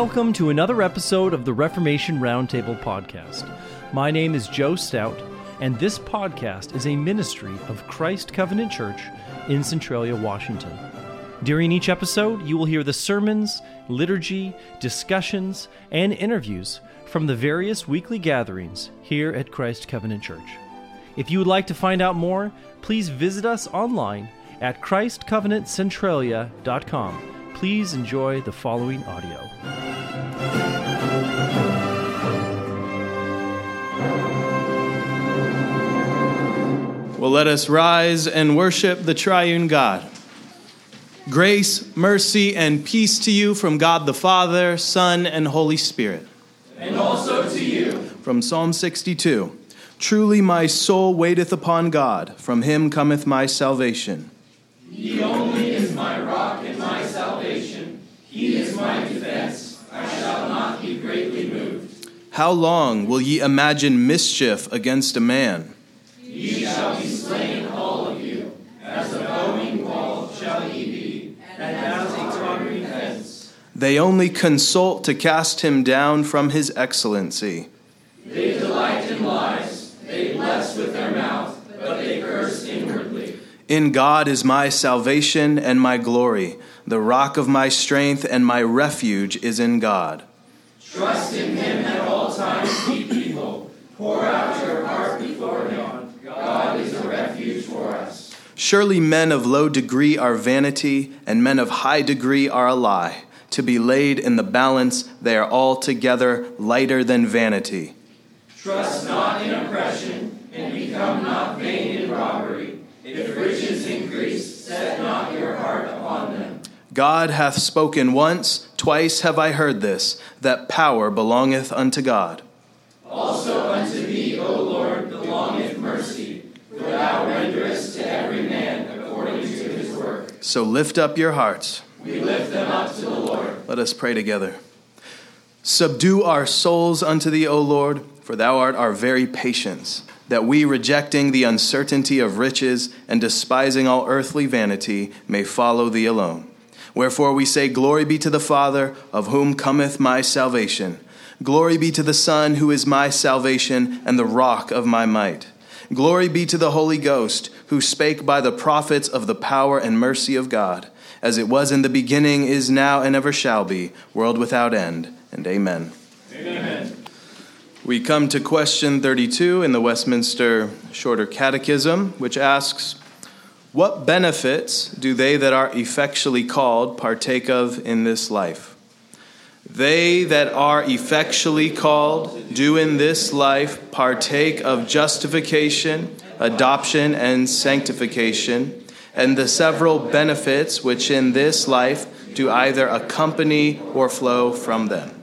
Welcome to another episode of the Reformation Roundtable podcast. My name is Joe Stout, and this podcast is a ministry of Christ Covenant Church in Centralia, Washington. During each episode, you will hear the sermons, liturgy, discussions, and interviews from the various weekly gatherings here at Christ Covenant Church. If you would like to find out more, please visit us online at christcovenantcentralia.com. Please enjoy the following audio. Well, let us rise and worship the triune God. Grace, mercy, and peace to you from God the Father, Son, and Holy Spirit. And also to you. From Psalm 62 Truly my soul waiteth upon God, from him cometh my salvation. He only is my rock and my salvation. He is my defense. I shall not be greatly moved. How long will ye imagine mischief against a man? Ye shall be slain, all of you. As a bowing ball shall ye be, and as a tottering fence. They only consult to cast him down from his excellency. They delight in lies. They bless with their mouth, but they curse inwardly. In God is my salvation and my glory. The rock of my strength and my refuge is in God. Trust in him at all times, ye people. Pour out your heart before him. God is a refuge for us. Surely men of low degree are vanity, and men of high degree are a lie. To be laid in the balance, they are altogether lighter than vanity. Trust not in oppression, and become not vain in robbery. If riches increase, set not your heart upon them. God hath spoken once, twice have I heard this, that power belongeth unto God. Also unto thee, O Lord, belongeth mercy, for thou renderest to every man according to his work. So lift up your hearts. We lift them up to the Lord. Let us pray together. Subdue our souls unto thee, O Lord, for thou art our very patience, that we, rejecting the uncertainty of riches and despising all earthly vanity, may follow thee alone. Wherefore we say, Glory be to the Father, of whom cometh my salvation. Glory be to the Son, who is my salvation and the rock of my might. Glory be to the Holy Ghost, who spake by the prophets of the power and mercy of God, as it was in the beginning, is now, and ever shall be, world without end. And amen. Amen. We come to question 32 in the Westminster Shorter Catechism, which asks, What benefits do they that are effectually called partake of in this life? They that are effectually called do in this life partake of justification, adoption, and sanctification, and the several benefits which in this life do either accompany or flow from them.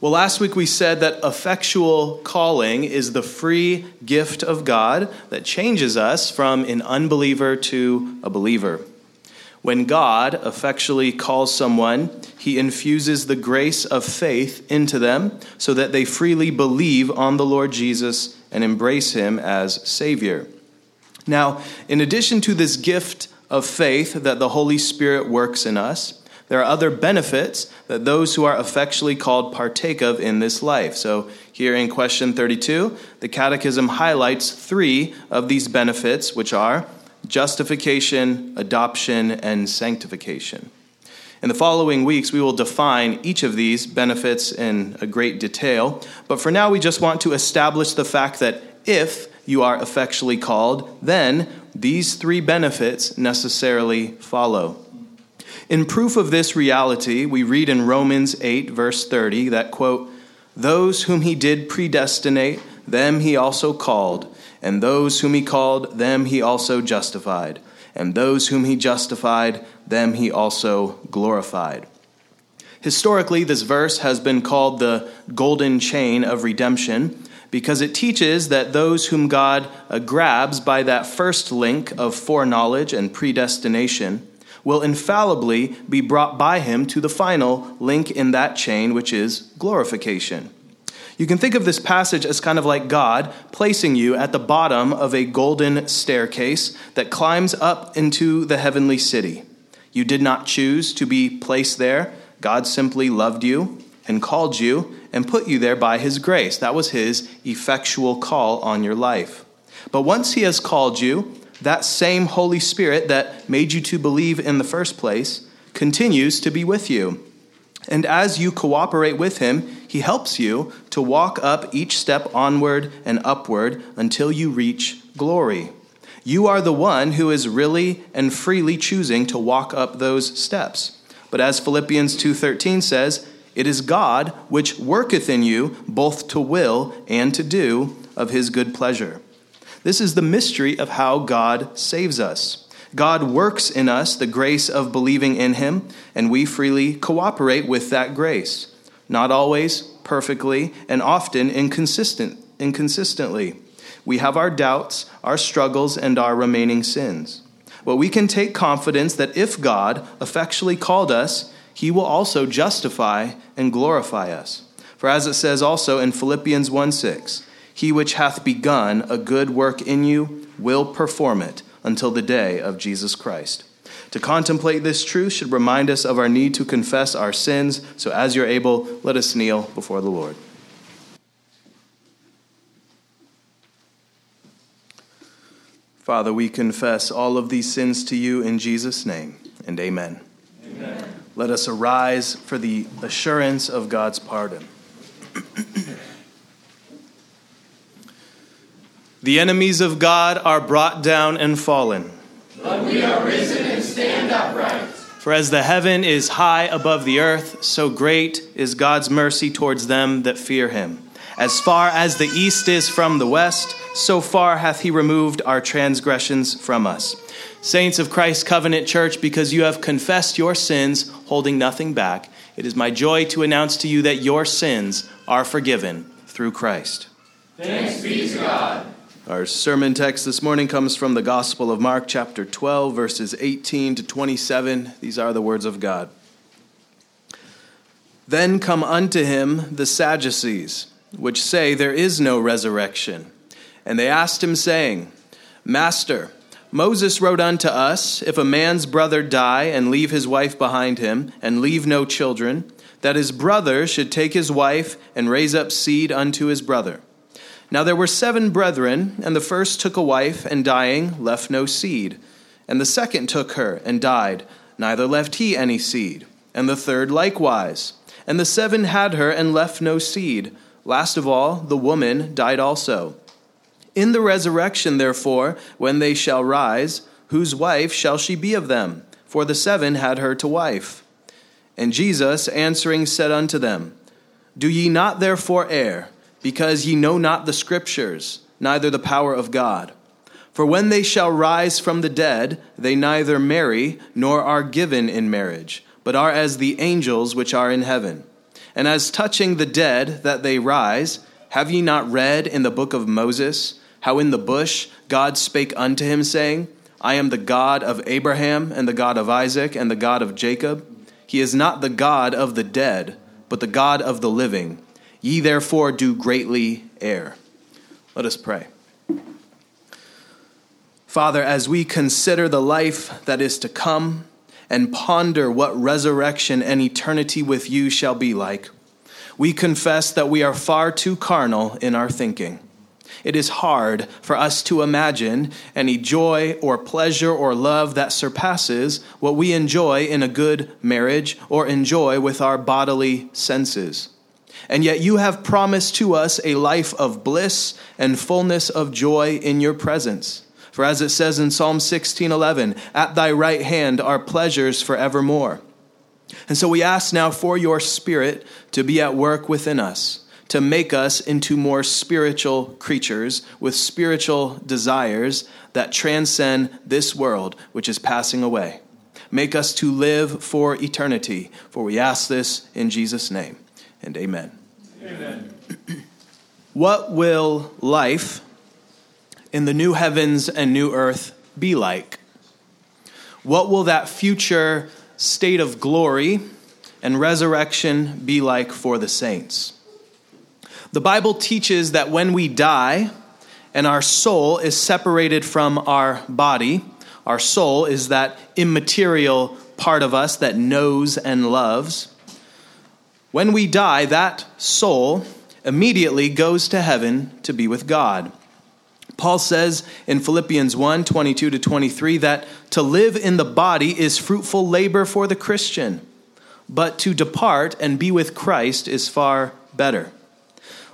Well, last week we said that effectual calling is the free gift of God that changes us from an unbeliever to a believer. When God effectually calls someone, he infuses the grace of faith into them so that they freely believe on the Lord Jesus and embrace him as Savior. Now, in addition to this gift of faith that the Holy Spirit works in us, there are other benefits that those who are effectually called partake of in this life. So, here in question 32, the Catechism highlights three of these benefits, which are justification, adoption, and sanctification. In the following weeks, we will define each of these benefits in a great detail, but for now, we just want to establish the fact that if you are effectually called, then these three benefits necessarily follow. In proof of this reality, we read in Romans 8, verse 30, that, quote, Those whom he did predestinate, them he also called. And those whom he called, them he also justified. And those whom he justified, them he also glorified. Historically, this verse has been called the golden chain of redemption because it teaches that those whom God grabs by that first link of foreknowledge and predestination will infallibly be brought by him to the final link in that chain, which is glorification. You can think of this passage as kind of like God placing you at the bottom of a golden staircase that climbs up into the heavenly city. You did not choose to be placed there. God simply loved you and called you and put you there by his grace. That was his effectual call on your life. But once he has called you, that same Holy Spirit that made you to believe in the first place continues to be with you. And as you cooperate with him, he helps you to walk up each step onward and upward until you reach glory. You are the one who is really and freely choosing to walk up those steps. But as Philippians 2:13 says, it is God which worketh in you both to will and to do of his good pleasure. This is the mystery of how God saves us. God works in us the grace of believing in him, and we freely cooperate with that grace. Not always perfectly, and often inconsistent, inconsistently. We have our doubts, our struggles, and our remaining sins. But we can take confidence that if God effectually called us, he will also justify and glorify us. For as it says also in Philippians 1 6, He which hath begun a good work in you will perform it until the day of Jesus Christ. To contemplate this truth should remind us of our need to confess our sins. So as you're able, let us kneel before the Lord. Father, we confess all of these sins to you in Jesus' name, and amen. Amen. Let us arise for the assurance of God's pardon. the enemies of God are brought down and fallen. But we are risen and stand upright. For as the heaven is high above the earth, so great is God's mercy towards them that fear him. As far as the east is from the west, so far hath he removed our transgressions from us. Saints of Christ Covenant Church, because you have confessed your sins, holding nothing back, it is my joy to announce to you that your sins are forgiven through Christ. Thanks be to God. Our sermon text this morning comes from the Gospel of Mark, chapter 12, verses 18 to 27. These are the words of God. Then come unto him the Sadducees, which say there is no resurrection. And they asked him, saying, Master, Moses wrote unto us, If a man's brother die and leave his wife behind him, and leave no children, that his brother should take his wife and raise up seed unto his brother. Now there were seven brethren, and the first took a wife, and dying, left no seed. And the second took her, and died, neither left he any seed. And the third likewise. And the seven had her, and left no seed. Last of all, the woman died also. In the resurrection, therefore, when they shall rise, whose wife shall she be of them? For the seven had her to wife. And Jesus answering said unto them, Do ye not therefore err, because ye know not the Scriptures, neither the power of God? For when they shall rise from the dead, they neither marry nor are given in marriage, but are as the angels which are in heaven. And as touching the dead that they rise, have ye not read in the book of Moses? how in the bush God spake unto him, saying, I am the God of Abraham, and the God of Isaac, and the God of Jacob. He is not the God of the dead, but the God of the living. Ye therefore do greatly err. Let us pray. Father, as we consider the life that is to come and ponder what resurrection and eternity with you shall be like, we confess that we are far too carnal in our thinking it is hard for us to imagine any joy or pleasure or love that surpasses what we enjoy in a good marriage or enjoy with our bodily senses. And yet you have promised to us a life of bliss and fullness of joy in your presence. For as it says in Psalm 16:11, at thy right hand are pleasures forevermore. And so we ask now for your spirit to be at work within us to make us into more spiritual creatures with spiritual desires that transcend this world which is passing away. Make us to live for eternity, for we ask this in Jesus' name. And amen. What will life in the new heavens and new earth be like? What will that future state of glory and resurrection be like for the saints? The Bible teaches that when we die and our soul is separated from our body, our soul is that immaterial part of us that knows and loves. When we die, that soul immediately goes to heaven to be with God. Paul says in Philippians 1 22 to 23 that to live in the body is fruitful labor for the Christian, but to depart and be with Christ is far better.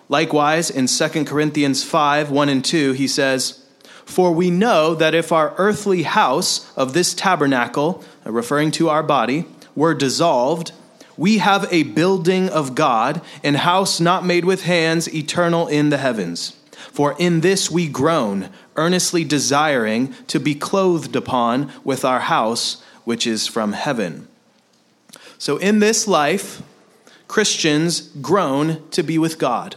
Likewise, in 2 Corinthians 5 1 and 2, he says, For we know that if our earthly house of this tabernacle, referring to our body, were dissolved, we have a building of God, an house not made with hands, eternal in the heavens. For in this we groan, earnestly desiring to be clothed upon with our house, which is from heaven. So in this life, Christians groan to be with God.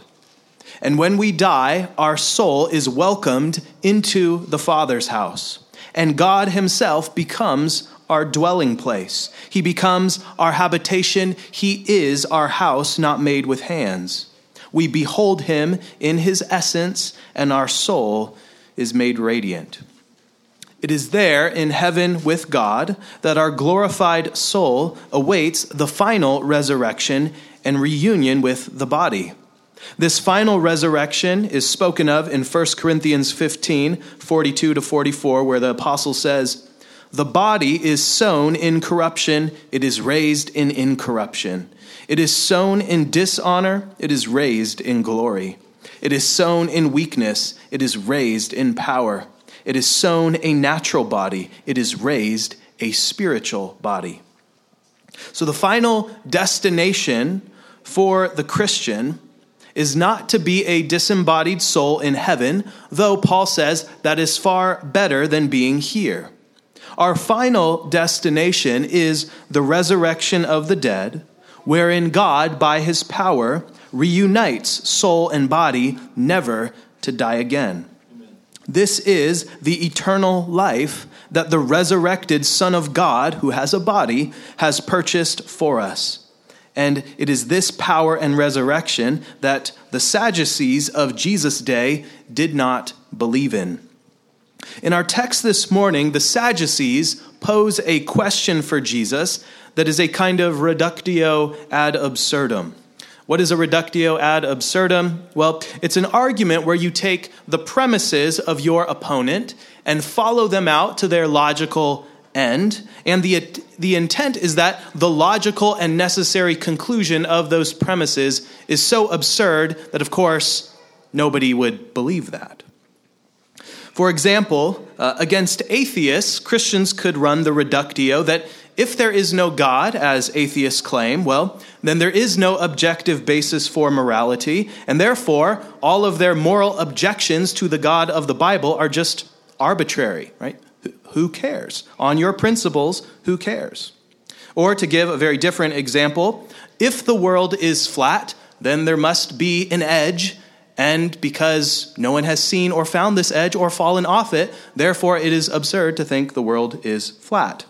And when we die, our soul is welcomed into the Father's house. And God Himself becomes our dwelling place. He becomes our habitation. He is our house, not made with hands. We behold him in his essence, and our soul is made radiant. It is there in heaven with God that our glorified soul awaits the final resurrection and reunion with the body. This final resurrection is spoken of in 1 Corinthians 15 42 to 44, where the apostle says, the body is sown in corruption, it is raised in incorruption. It is sown in dishonor, it is raised in glory. It is sown in weakness, it is raised in power. It is sown a natural body, it is raised a spiritual body. So the final destination for the Christian is not to be a disembodied soul in heaven, though Paul says that is far better than being here. Our final destination is the resurrection of the dead, wherein God, by his power, reunites soul and body, never to die again. This is the eternal life that the resurrected Son of God, who has a body, has purchased for us. And it is this power and resurrection that the Sadducees of Jesus' day did not believe in. In our text this morning, the Sadducees pose a question for Jesus that is a kind of reductio ad absurdum. What is a reductio ad absurdum? Well, it's an argument where you take the premises of your opponent and follow them out to their logical end. And the, the intent is that the logical and necessary conclusion of those premises is so absurd that, of course, nobody would believe that. For example, uh, against atheists, Christians could run the reductio that if there is no God, as atheists claim, well, then there is no objective basis for morality, and therefore all of their moral objections to the God of the Bible are just arbitrary, right? Who cares? On your principles, who cares? Or to give a very different example, if the world is flat, then there must be an edge and because no one has seen or found this edge or fallen off it, therefore it is absurd to think the world is flat.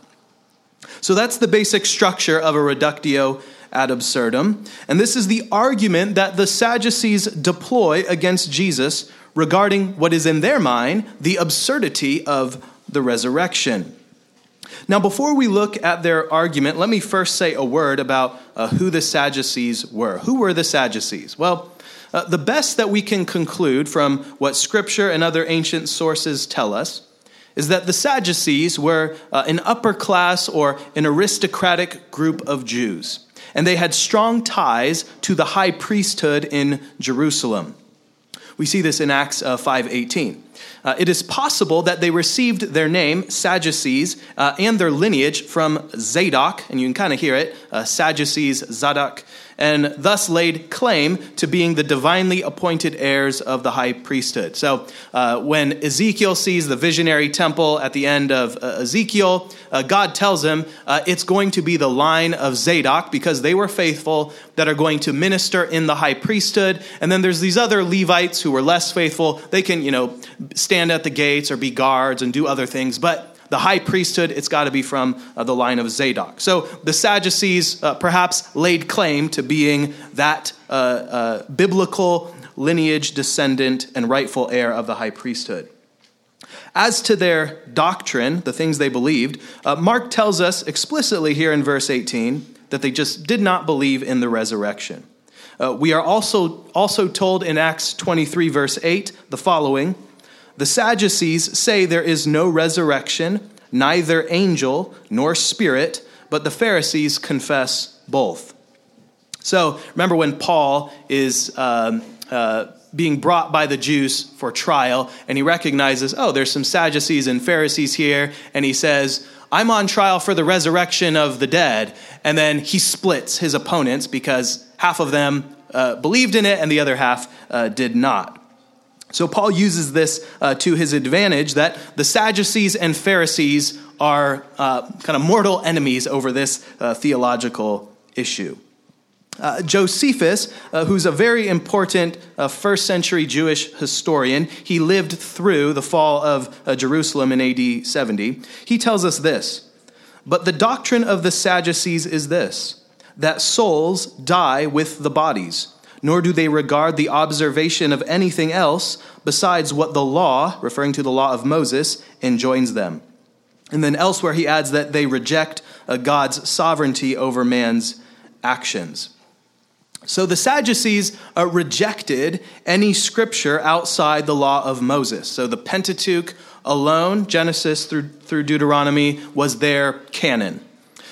So that's the basic structure of a reductio ad absurdum. And this is the argument that the Sadducees deploy against Jesus regarding what is in their mind the absurdity of the resurrection. Now, before we look at their argument, let me first say a word about uh, who the Sadducees were. Who were the Sadducees? Well, uh, the best that we can conclude from what Scripture and other ancient sources tell us is that the Sadducees were uh, an upper class or an aristocratic group of Jews, and they had strong ties to the high priesthood in Jerusalem. We see this in Acts uh, 5:18. Uh, it is possible that they received their name, Sadducees, uh, and their lineage from Zadok, and you can kind of hear it, uh, Sadducees, Zadok, and thus laid claim to being the divinely appointed heirs of the high priesthood. So uh, when Ezekiel sees the visionary temple at the end of uh, Ezekiel, uh, God tells him uh, it's going to be the line of Zadok because they were faithful that are going to minister in the high priesthood. And then there's these other Levites who were less faithful. They can, you know, stand at the gates or be guards and do other things. But the high priesthood, it's got to be from uh, the line of Zadok. So the Sadducees uh, perhaps laid claim to being that uh, uh, biblical lineage descendant and rightful heir of the high priesthood. As to their doctrine, the things they believed, uh, Mark tells us explicitly here in verse 18 that they just did not believe in the resurrection. Uh, we are also, also told in Acts 23, verse 8, the following The Sadducees say there is no resurrection, neither angel nor spirit, but the Pharisees confess both. So remember when Paul is um, uh, being brought by the Jews for trial, and he recognizes, oh, there's some Sadducees and Pharisees here, and he says, I'm on trial for the resurrection of the dead. And then he splits his opponents because half of them uh, believed in it and the other half uh, did not. So Paul uses this uh, to his advantage that the Sadducees and Pharisees are uh, kind of mortal enemies over this uh, theological issue. Uh, Josephus, uh, who's a very important uh, first century Jewish historian, he lived through the fall of Jerusalem in AD 70. He tells us this But the doctrine of the Sadducees is this that souls die with the bodies, nor do they regard the observation of anything else besides what the law, referring to the law of Moses, enjoins them. And then elsewhere he adds that they reject God's sovereignty over man's actions. So the Sadducees uh, rejected any scripture outside the law of Moses. So the Pentateuch alone, Genesis through, through Deuteronomy, was their canon.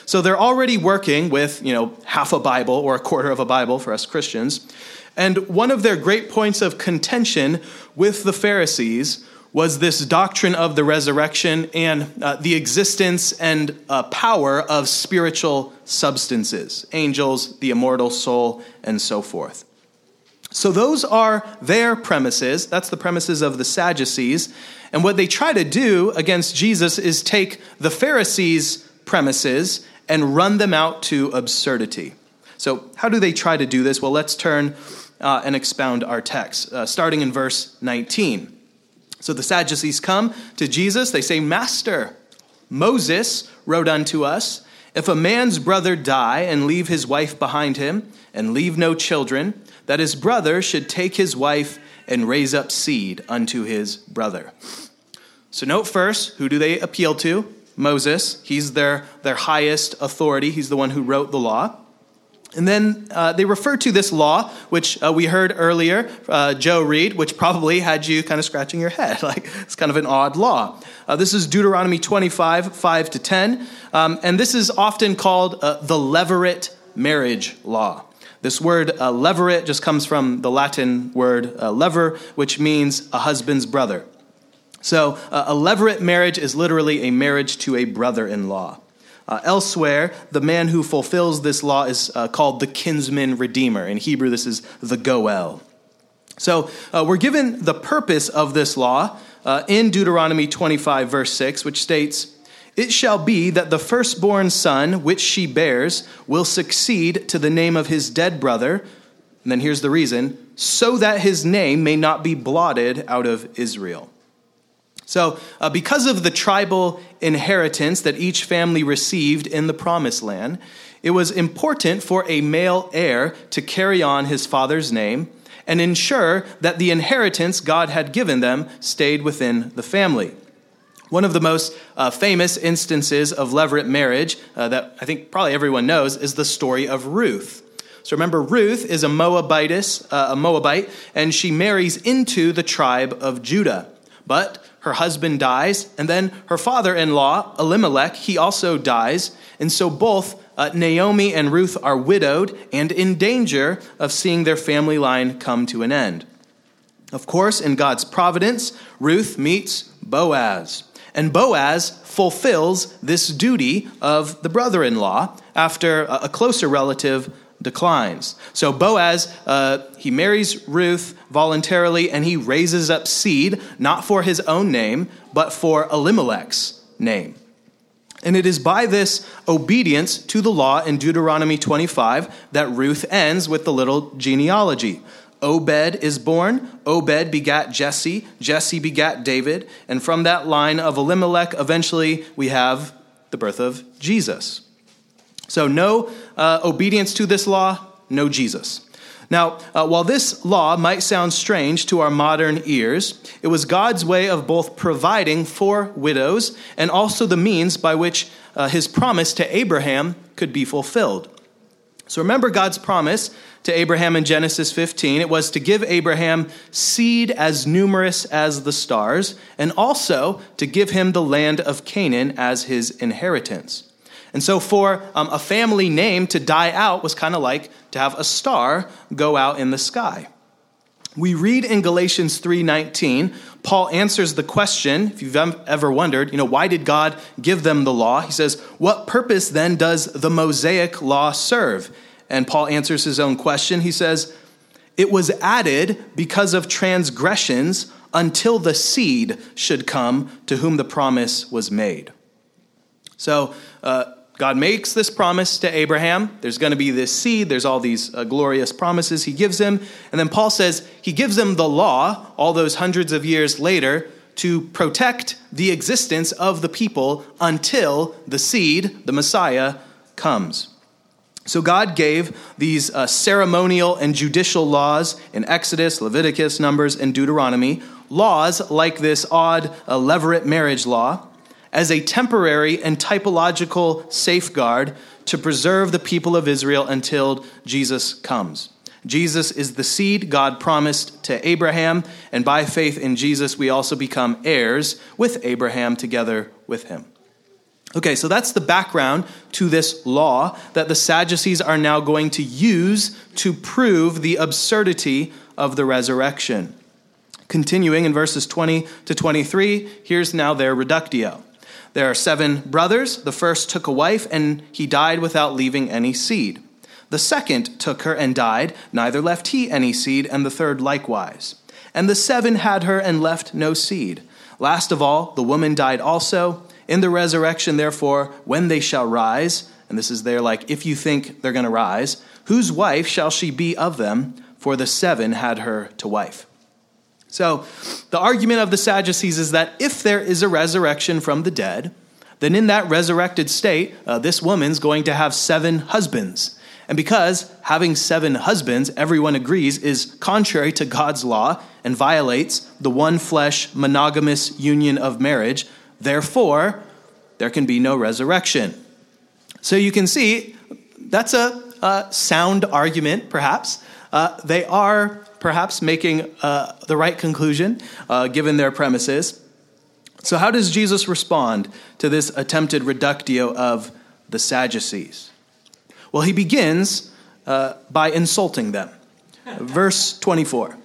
So they're already working with, you know, half a Bible or a quarter of a Bible for us Christians. And one of their great points of contention with the Pharisees was this doctrine of the resurrection and uh, the existence and uh, power of spiritual substances, angels, the immortal soul, and so forth. So, those are their premises. That's the premises of the Sadducees. And what they try to do against Jesus is take the Pharisees' premises and run them out to absurdity. So, how do they try to do this? Well, let's turn uh, and expound our text, uh, starting in verse 19. So the Sadducees come to Jesus. They say, Master, Moses wrote unto us, If a man's brother die and leave his wife behind him, and leave no children, that his brother should take his wife and raise up seed unto his brother. So note first, who do they appeal to? Moses. He's their, their highest authority. He's the one who wrote the law. And then uh, they refer to this law, which uh, we heard earlier, uh, Joe read, which probably had you kind of scratching your head. Like, it's kind of an odd law. Uh, this is Deuteronomy 25, 5 to 10. Um, and this is often called uh, the levirate marriage law. This word uh, levirate just comes from the Latin word levir, which means a husband's brother. So a levirate marriage is literally a marriage to a brother in law. Uh, elsewhere, the man who fulfills this law is uh, called the kinsman redeemer. In Hebrew, this is the Goel. So uh, we're given the purpose of this law uh, in Deuteronomy 25, verse 6, which states, It shall be that the firstborn son which she bears will succeed to the name of his dead brother. And then here's the reason so that his name may not be blotted out of Israel. So, uh, because of the tribal inheritance that each family received in the promised land, it was important for a male heir to carry on his father's name and ensure that the inheritance God had given them stayed within the family. One of the most uh, famous instances of levirate marriage uh, that I think probably everyone knows is the story of Ruth. So remember, Ruth is a Moabitess, uh, a Moabite, and she marries into the tribe of Judah. But her husband dies, and then her father in law, Elimelech, he also dies. And so both uh, Naomi and Ruth are widowed and in danger of seeing their family line come to an end. Of course, in God's providence, Ruth meets Boaz. And Boaz fulfills this duty of the brother in law after a closer relative declines. So Boaz, uh, he marries Ruth voluntarily and he raises up seed, not for his own name, but for Elimelech's name. And it is by this obedience to the law in Deuteronomy 25 that Ruth ends with the little genealogy. Obed is born. Obed begat Jesse. Jesse begat David. And from that line of Elimelech, eventually we have the birth of Jesus. So, no uh, obedience to this law, no Jesus. Now, uh, while this law might sound strange to our modern ears, it was God's way of both providing for widows and also the means by which uh, his promise to Abraham could be fulfilled. So remember God's promise to Abraham in Genesis 15. It was to give Abraham seed as numerous as the stars, and also to give him the land of Canaan as his inheritance. And so, for um, a family name to die out was kind of like to have a star go out in the sky. We read in Galatians 3:19, Paul answers the question, if you've ever wondered, you know, why did God give them the law? He says, "What purpose then does the Mosaic law serve?" And Paul answers his own question. He says, "It was added because of transgressions until the seed should come to whom the promise was made." So, uh, God makes this promise to Abraham. There's going to be this seed. There's all these uh, glorious promises he gives him. And then Paul says he gives him the law all those hundreds of years later to protect the existence of the people until the seed, the Messiah, comes. So God gave these uh, ceremonial and judicial laws in Exodus, Leviticus, Numbers, and Deuteronomy, laws like this odd uh, levirate marriage law as a temporary and typological safeguard to preserve the people of Israel until Jesus comes. Jesus is the seed God promised to Abraham, and by faith in Jesus, we also become heirs with Abraham together with him. Okay, so that's the background to this law that the Sadducees are now going to use to prove the absurdity of the resurrection. Continuing in verses 20 to 23, here's now their reductio. There are seven brothers. The first took a wife, and he died without leaving any seed. The second took her and died, neither left he any seed, and the third likewise. And the seven had her and left no seed. Last of all, the woman died also. In the resurrection, therefore, when they shall rise, and this is there like, if you think they're going to rise, whose wife shall she be of them? For the seven had her to wife. So, the argument of the Sadducees is that if there is a resurrection from the dead, then in that resurrected state, uh, this woman's going to have seven husbands. And because having seven husbands, everyone agrees, is contrary to God's law and violates the one flesh monogamous union of marriage, therefore, there can be no resurrection. So you can see that's a, a sound argument, perhaps. Uh, they are perhaps making uh, the right conclusion uh, given their premises. So, how does Jesus respond to this attempted reductio of the Sadducees? Well, he begins uh, by insulting them. Verse 24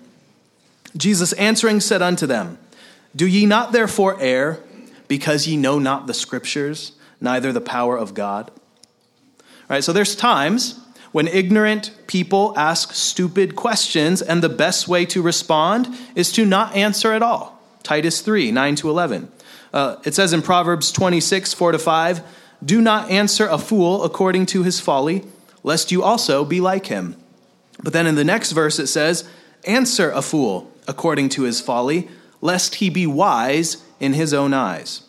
Jesus answering said unto them, Do ye not therefore err, because ye know not the Scriptures, neither the power of God? All right, so there's times when ignorant people ask stupid questions, and the best way to respond is to not answer at all. Titus 3 9 to 11. Uh, it says in Proverbs 26 4 to 5, Do not answer a fool according to his folly, lest you also be like him. But then in the next verse it says, Answer a fool according to his folly, lest he be wise in his own eyes.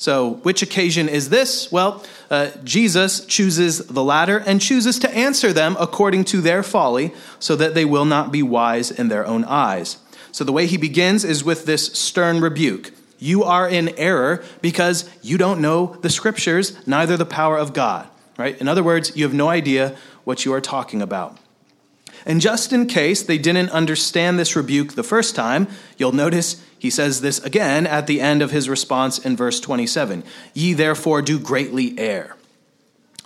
So, which occasion is this? Well, uh, Jesus chooses the latter and chooses to answer them according to their folly, so that they will not be wise in their own eyes. So, the way he begins is with this stern rebuke You are in error because you don't know the scriptures, neither the power of God. Right? In other words, you have no idea what you are talking about. And just in case they didn't understand this rebuke the first time, you'll notice he says this again at the end of his response in verse 27 Ye therefore do greatly err.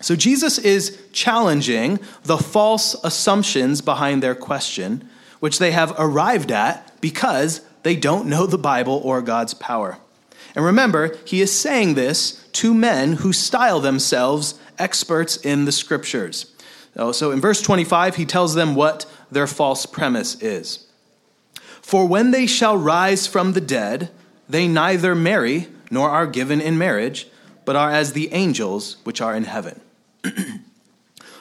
So Jesus is challenging the false assumptions behind their question, which they have arrived at because they don't know the Bible or God's power. And remember, he is saying this to men who style themselves experts in the scriptures. Oh, so in verse 25, he tells them what their false premise is. For when they shall rise from the dead, they neither marry nor are given in marriage, but are as the angels which are in heaven.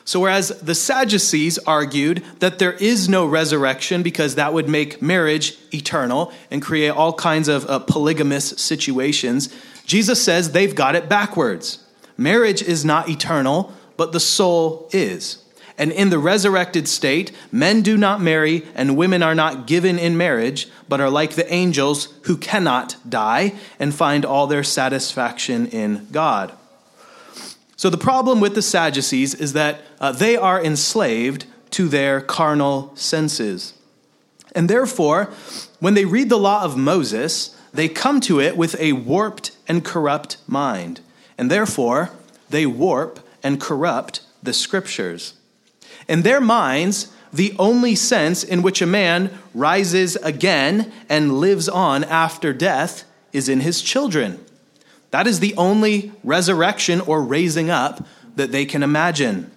so, whereas the Sadducees argued that there is no resurrection because that would make marriage eternal and create all kinds of uh, polygamous situations, Jesus says they've got it backwards. Marriage is not eternal, but the soul is. And in the resurrected state, men do not marry and women are not given in marriage, but are like the angels who cannot die and find all their satisfaction in God. So, the problem with the Sadducees is that uh, they are enslaved to their carnal senses. And therefore, when they read the law of Moses, they come to it with a warped and corrupt mind. And therefore, they warp and corrupt the scriptures. In their minds, the only sense in which a man rises again and lives on after death is in his children. That is the only resurrection or raising up that they can imagine.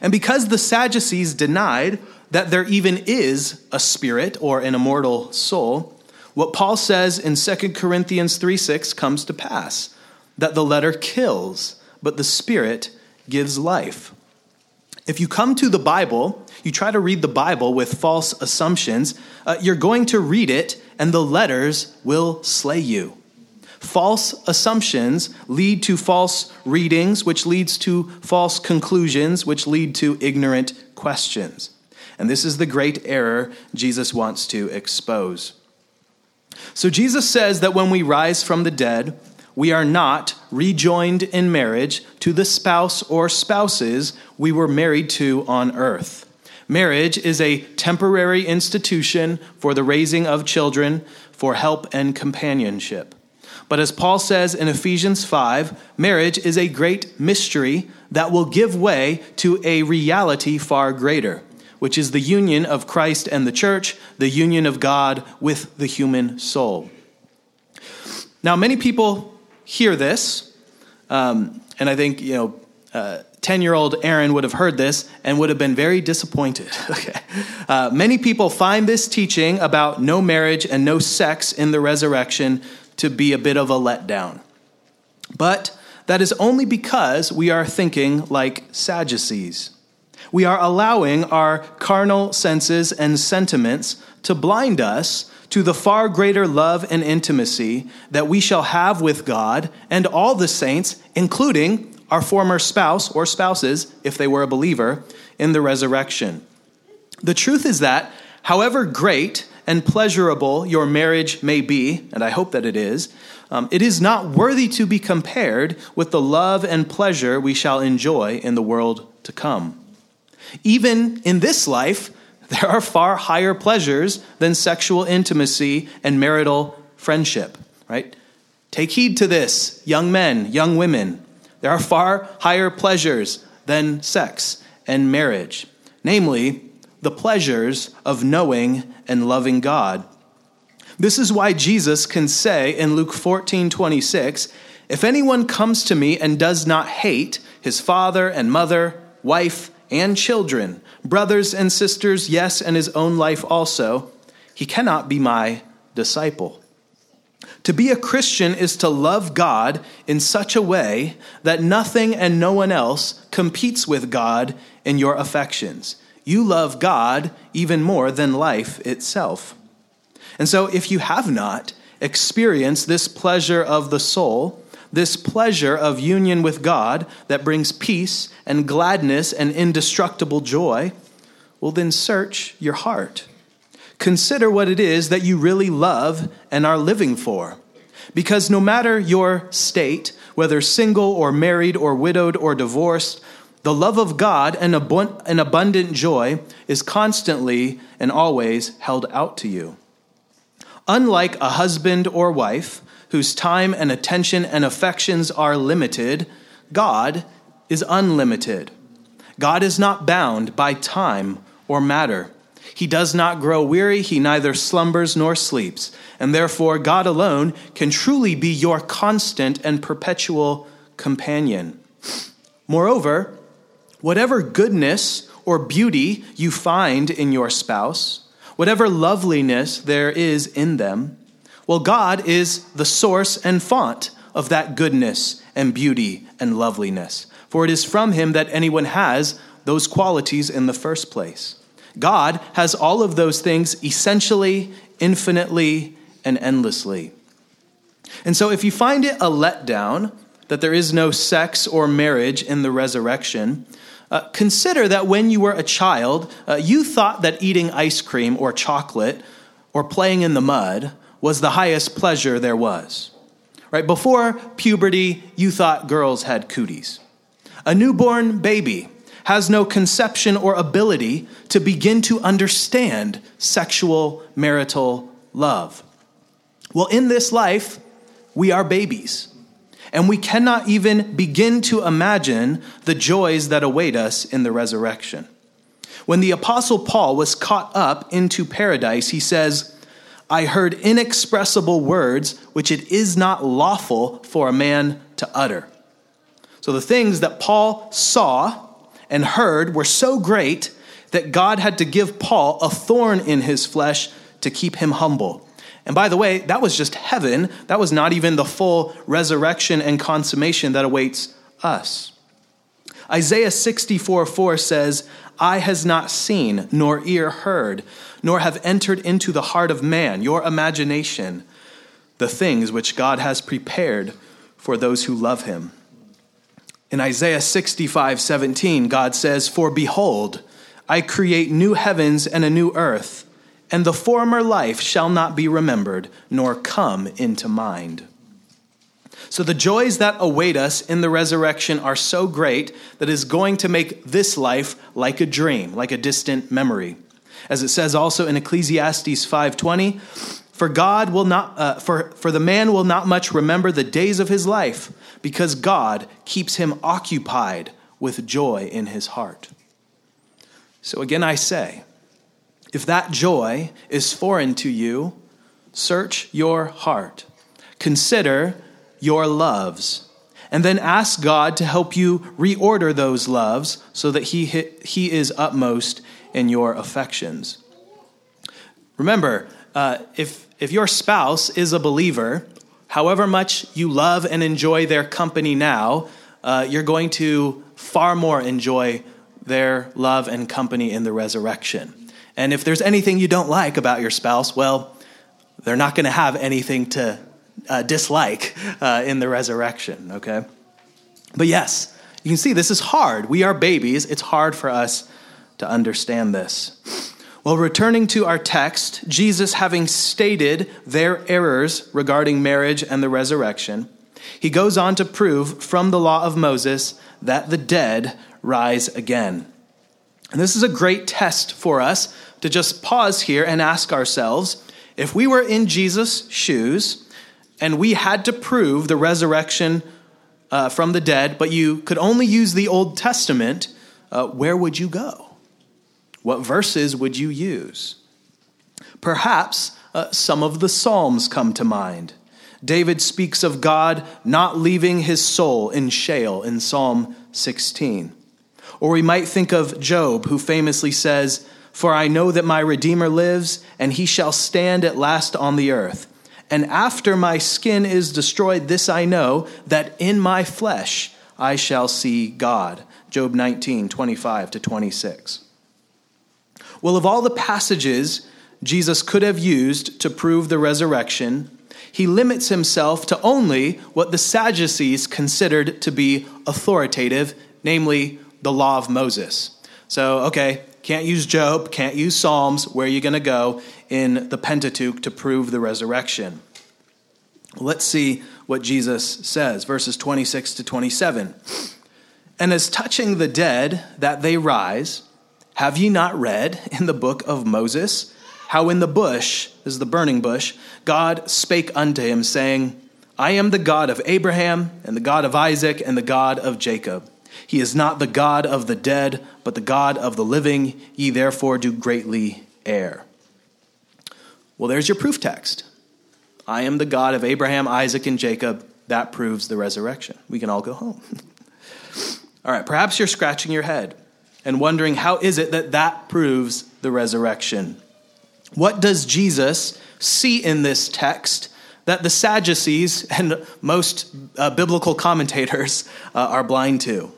And because the Sadducees denied that there even is a spirit or an immortal soul, what Paul says in 2 Corinthians 3 6 comes to pass that the letter kills, but the spirit gives life. If you come to the Bible, you try to read the Bible with false assumptions, uh, you're going to read it and the letters will slay you. False assumptions lead to false readings, which leads to false conclusions, which lead to ignorant questions. And this is the great error Jesus wants to expose. So Jesus says that when we rise from the dead, we are not rejoined in marriage to the spouse or spouses we were married to on earth. Marriage is a temporary institution for the raising of children, for help and companionship. But as Paul says in Ephesians 5, marriage is a great mystery that will give way to a reality far greater which is the union of Christ and the church, the union of God with the human soul. Now, many people hear this, um, and I think, you know, 10 uh, year old Aaron would have heard this and would have been very disappointed. okay. Uh, many people find this teaching about no marriage and no sex in the resurrection to be a bit of a letdown. But that is only because we are thinking like Sadducees we are allowing our carnal senses and sentiments to blind us to the far greater love and intimacy that we shall have with God and all the saints, including our former spouse or spouses, if they were a believer, in the resurrection. The truth is that, however great and pleasurable your marriage may be, and I hope that it is, um, it is not worthy to be compared with the love and pleasure we shall enjoy in the world to come. Even in this life, there are far higher pleasures than sexual intimacy and marital friendship, right? Take heed to this, young men, young women. There are far higher pleasures than sex and marriage, namely, the pleasures of knowing and loving God. This is why Jesus can say in Luke 14 26, If anyone comes to me and does not hate his father and mother, wife, and children, brothers and sisters, yes, and his own life also, he cannot be my disciple. To be a Christian is to love God in such a way that nothing and no one else competes with God in your affections. You love God even more than life itself. And so, if you have not experienced this pleasure of the soul, this pleasure of union with God that brings peace and gladness and indestructible joy, well, then search your heart. Consider what it is that you really love and are living for. Because no matter your state, whether single or married or widowed or divorced, the love of God and an abundant joy is constantly and always held out to you. Unlike a husband or wife, whose time and attention and affections are limited, God is unlimited. God is not bound by time or matter. He does not grow weary, he neither slumbers nor sleeps, and therefore God alone can truly be your constant and perpetual companion. Moreover, whatever goodness or beauty you find in your spouse, whatever loveliness there is in them, well, God is the source and font of that goodness and beauty and loveliness, for it is from Him that anyone has those qualities in the first place. God has all of those things essentially, infinitely, and endlessly. And so, if you find it a letdown that there is no sex or marriage in the resurrection, uh, consider that when you were a child, uh, you thought that eating ice cream or chocolate or playing in the mud was the highest pleasure there was. Right? Before puberty, you thought girls had cooties. A newborn baby has no conception or ability to begin to understand sexual marital love. Well, in this life, we are babies, and we cannot even begin to imagine the joys that await us in the resurrection. When the Apostle Paul was caught up into paradise, he says, I heard inexpressible words which it is not lawful for a man to utter. So the things that Paul saw and heard were so great that God had to give Paul a thorn in his flesh to keep him humble. And by the way, that was just heaven. That was not even the full resurrection and consummation that awaits us. Isaiah 64 4 says, Eye has not seen, nor ear heard, nor have entered into the heart of man, your imagination, the things which God has prepared for those who love him. In Isaiah 65 17, God says, For behold, I create new heavens and a new earth, and the former life shall not be remembered, nor come into mind. So the joys that await us in the resurrection are so great that it is going to make this life like a dream, like a distant memory. As it says also in Ecclesiastes 5:20, for God will not uh, for for the man will not much remember the days of his life because God keeps him occupied with joy in his heart. So again, I say, if that joy is foreign to you, search your heart. Consider your loves. And then ask God to help you reorder those loves so that he, he is upmost in your affections. Remember, uh, if, if your spouse is a believer, however much you love and enjoy their company now, uh, you're going to far more enjoy their love and company in the resurrection. And if there's anything you don't like about your spouse, well, they're not going to have anything to uh, dislike uh, in the resurrection, okay? But yes, you can see this is hard. We are babies. It's hard for us to understand this. Well, returning to our text, Jesus, having stated their errors regarding marriage and the resurrection, he goes on to prove from the law of Moses that the dead rise again. And this is a great test for us to just pause here and ask ourselves if we were in Jesus' shoes and we had to prove the resurrection uh, from the dead, but you could only use the Old Testament, uh, where would you go? What verses would you use? Perhaps uh, some of the Psalms come to mind. David speaks of God not leaving his soul in Sheol in Psalm 16. Or we might think of Job, who famously says, For I know that my Redeemer lives, and he shall stand at last on the earth. And after my skin is destroyed, this I know, that in my flesh I shall see God. Job 19, 25 to 26. Well, of all the passages Jesus could have used to prove the resurrection, he limits himself to only what the Sadducees considered to be authoritative, namely the law of Moses. So, okay, can't use Job, can't use Psalms. Where are you going to go in the Pentateuch to prove the resurrection? Let's see what Jesus says, verses 26 to 27. And as touching the dead, that they rise, have ye not read in the book of Moses how in the bush, is the burning bush, God spake unto him, saying, I am the God of Abraham, and the God of Isaac, and the God of Jacob. He is not the God of the dead, but the God of the living. Ye therefore do greatly err. Well, there's your proof text. I am the God of Abraham, Isaac, and Jacob. That proves the resurrection. We can all go home. all right, perhaps you're scratching your head and wondering how is it that that proves the resurrection? What does Jesus see in this text that the Sadducees and most uh, biblical commentators uh, are blind to?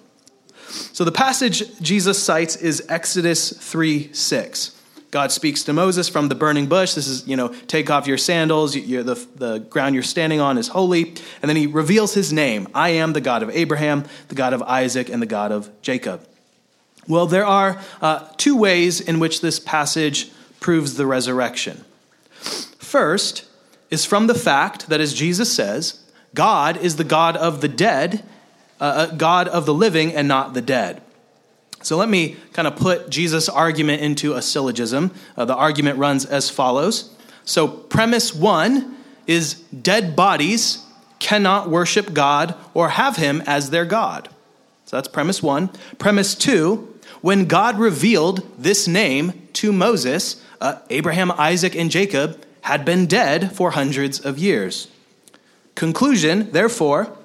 So the passage Jesus cites is Exodus 3 6. God speaks to Moses from the burning bush. This is, you know, take off your sandals. You're the, the ground you're standing on is holy. And then he reveals his name I am the God of Abraham, the God of Isaac, and the God of Jacob. Well, there are uh, two ways in which this passage proves the resurrection. First is from the fact that, as Jesus says, God is the God of the dead, uh, God of the living and not the dead. So let me kind of put Jesus' argument into a syllogism. Uh, the argument runs as follows. So, premise one is dead bodies cannot worship God or have him as their God. So that's premise one. Premise two, when God revealed this name to Moses, uh, Abraham, Isaac, and Jacob had been dead for hundreds of years. Conclusion, therefore,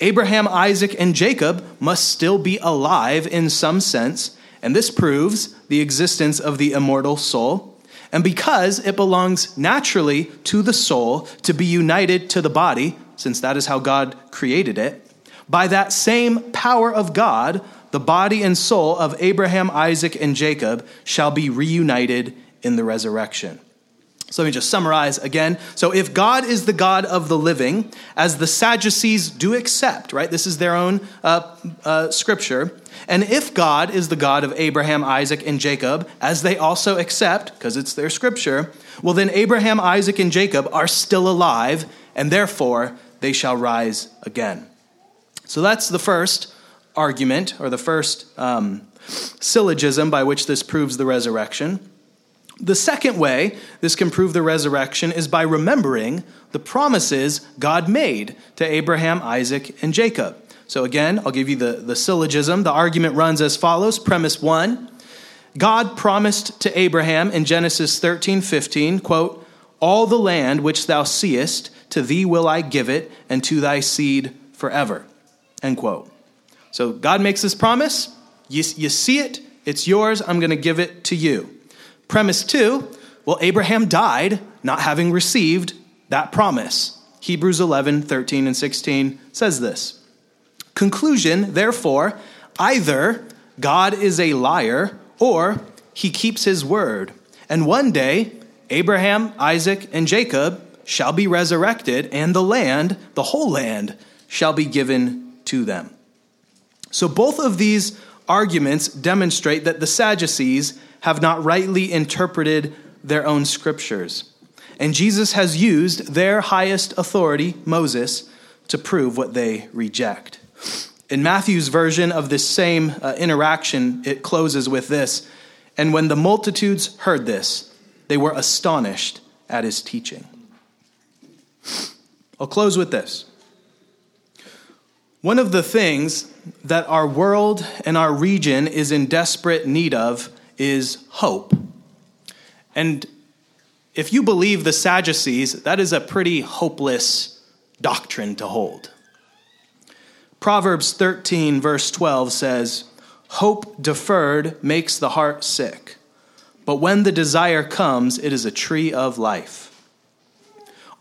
Abraham, Isaac, and Jacob must still be alive in some sense, and this proves the existence of the immortal soul. And because it belongs naturally to the soul to be united to the body, since that is how God created it, by that same power of God, the body and soul of Abraham, Isaac, and Jacob shall be reunited in the resurrection. So let me just summarize again. So, if God is the God of the living, as the Sadducees do accept, right? This is their own uh, uh, scripture. And if God is the God of Abraham, Isaac, and Jacob, as they also accept, because it's their scripture, well, then Abraham, Isaac, and Jacob are still alive, and therefore they shall rise again. So, that's the first argument, or the first um, syllogism by which this proves the resurrection. The second way this can prove the resurrection is by remembering the promises God made to Abraham, Isaac, and Jacob. So, again, I'll give you the, the syllogism. The argument runs as follows Premise one God promised to Abraham in Genesis 13 15, quote, All the land which thou seest, to thee will I give it, and to thy seed forever. End quote. So, God makes this promise. You, you see it, it's yours, I'm going to give it to you. Premise two well, Abraham died not having received that promise. Hebrews 11, 13, and 16 says this. Conclusion, therefore, either God is a liar or he keeps his word. And one day, Abraham, Isaac, and Jacob shall be resurrected, and the land, the whole land, shall be given to them. So both of these arguments demonstrate that the Sadducees have not rightly interpreted their own scriptures. And Jesus has used their highest authority, Moses, to prove what they reject. In Matthew's version of this same uh, interaction, it closes with this And when the multitudes heard this, they were astonished at his teaching. I'll close with this. One of the things that our world and our region is in desperate need of is hope. And if you believe the Sadducees, that is a pretty hopeless doctrine to hold. Proverbs 13, verse 12 says, Hope deferred makes the heart sick, but when the desire comes, it is a tree of life.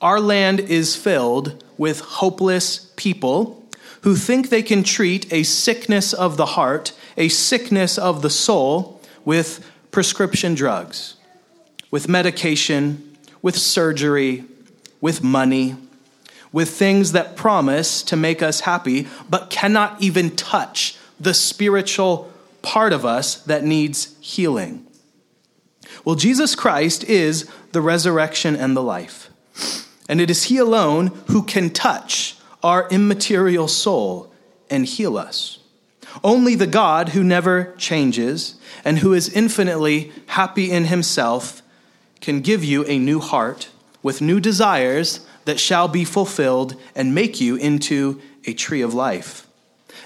Our land is filled with hopeless people who think they can treat a sickness of the heart, a sickness of the soul, with prescription drugs, with medication, with surgery, with money, with things that promise to make us happy, but cannot even touch the spiritual part of us that needs healing. Well, Jesus Christ is the resurrection and the life. And it is He alone who can touch our immaterial soul and heal us. Only the God who never changes and who is infinitely happy in himself can give you a new heart with new desires that shall be fulfilled and make you into a tree of life.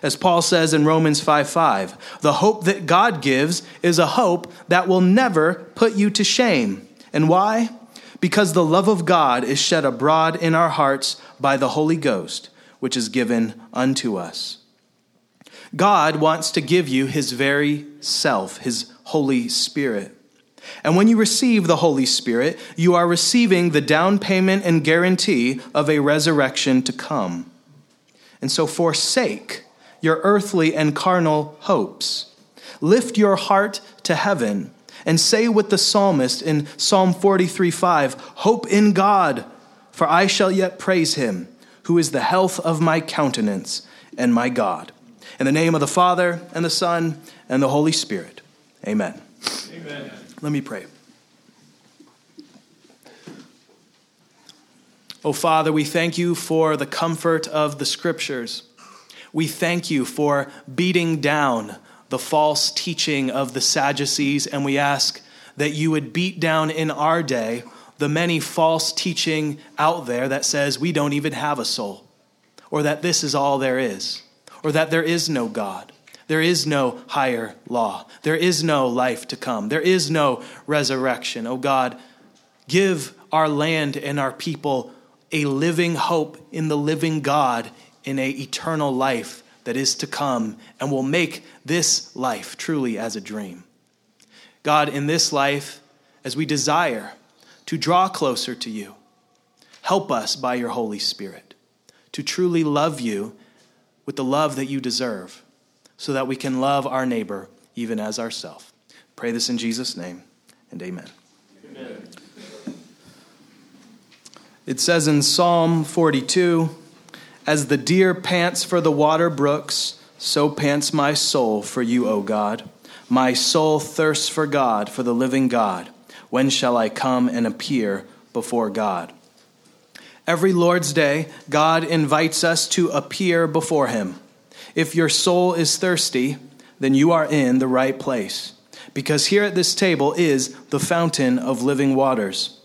As Paul says in Romans 5 5, the hope that God gives is a hope that will never put you to shame. And why? because the love of God is shed abroad in our hearts by the Holy Ghost, which is given unto us. God wants to give you his very self, his Holy Spirit. And when you receive the Holy Spirit, you are receiving the down payment and guarantee of a resurrection to come. And so forsake your earthly and carnal hopes. Lift your heart to heaven and say with the psalmist in Psalm 43 5 Hope in God, for I shall yet praise him, who is the health of my countenance and my God. In the name of the Father, and the Son, and the Holy Spirit. Amen. Amen. Let me pray. Oh, Father, we thank you for the comfort of the Scriptures. We thank you for beating down the false teaching of the Sadducees, and we ask that you would beat down in our day the many false teaching out there that says we don't even have a soul, or that this is all there is, or that there is no God. There is no higher law. There is no life to come. There is no resurrection. Oh God, give our land and our people a living hope in the living God in a eternal life that is to come and will make this life truly as a dream. God, in this life, as we desire to draw closer to you, help us by your Holy Spirit to truly love you with the love that you deserve so that we can love our neighbor even as ourselves. Pray this in Jesus' name, and amen. amen. It says in Psalm 42 As the deer pants for the water brooks, so pants my soul for you, O God. My soul thirsts for God, for the living God. When shall I come and appear before God? Every Lord's Day, God invites us to appear before Him. If your soul is thirsty, then you are in the right place, because here at this table is the fountain of living waters.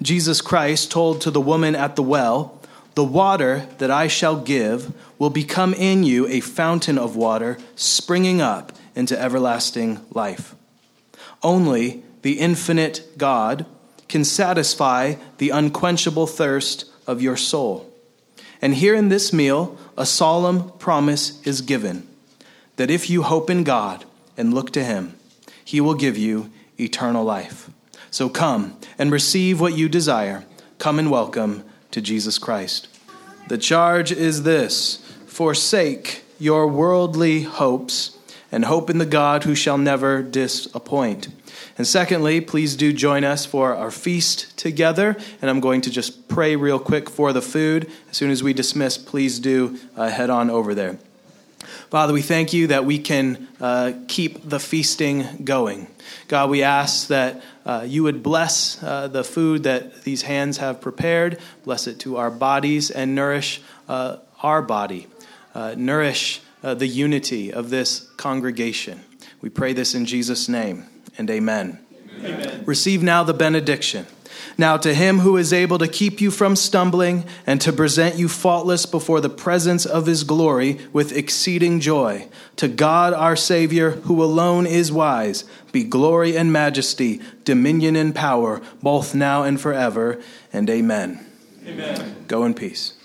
Jesus Christ told to the woman at the well, The water that I shall give will become in you a fountain of water springing up into everlasting life. Only the infinite God can satisfy the unquenchable thirst of your soul. And here in this meal, a solemn promise is given that if you hope in God and look to Him, He will give you eternal life. So come and receive what you desire. Come and welcome to Jesus Christ. The charge is this forsake your worldly hopes and hope in the God who shall never disappoint. And secondly, please do join us for our feast together. And I'm going to just pray real quick for the food. As soon as we dismiss, please do uh, head on over there. Father, we thank you that we can uh, keep the feasting going. God, we ask that uh, you would bless uh, the food that these hands have prepared, bless it to our bodies, and nourish uh, our body, uh, nourish the unity of this congregation. We pray this in Jesus' name and amen. amen. Receive now the benediction. Now, to him who is able to keep you from stumbling and to present you faultless before the presence of his glory with exceeding joy, to God our Savior, who alone is wise, be glory and majesty, dominion and power, both now and forever. And amen. Amen. Go in peace.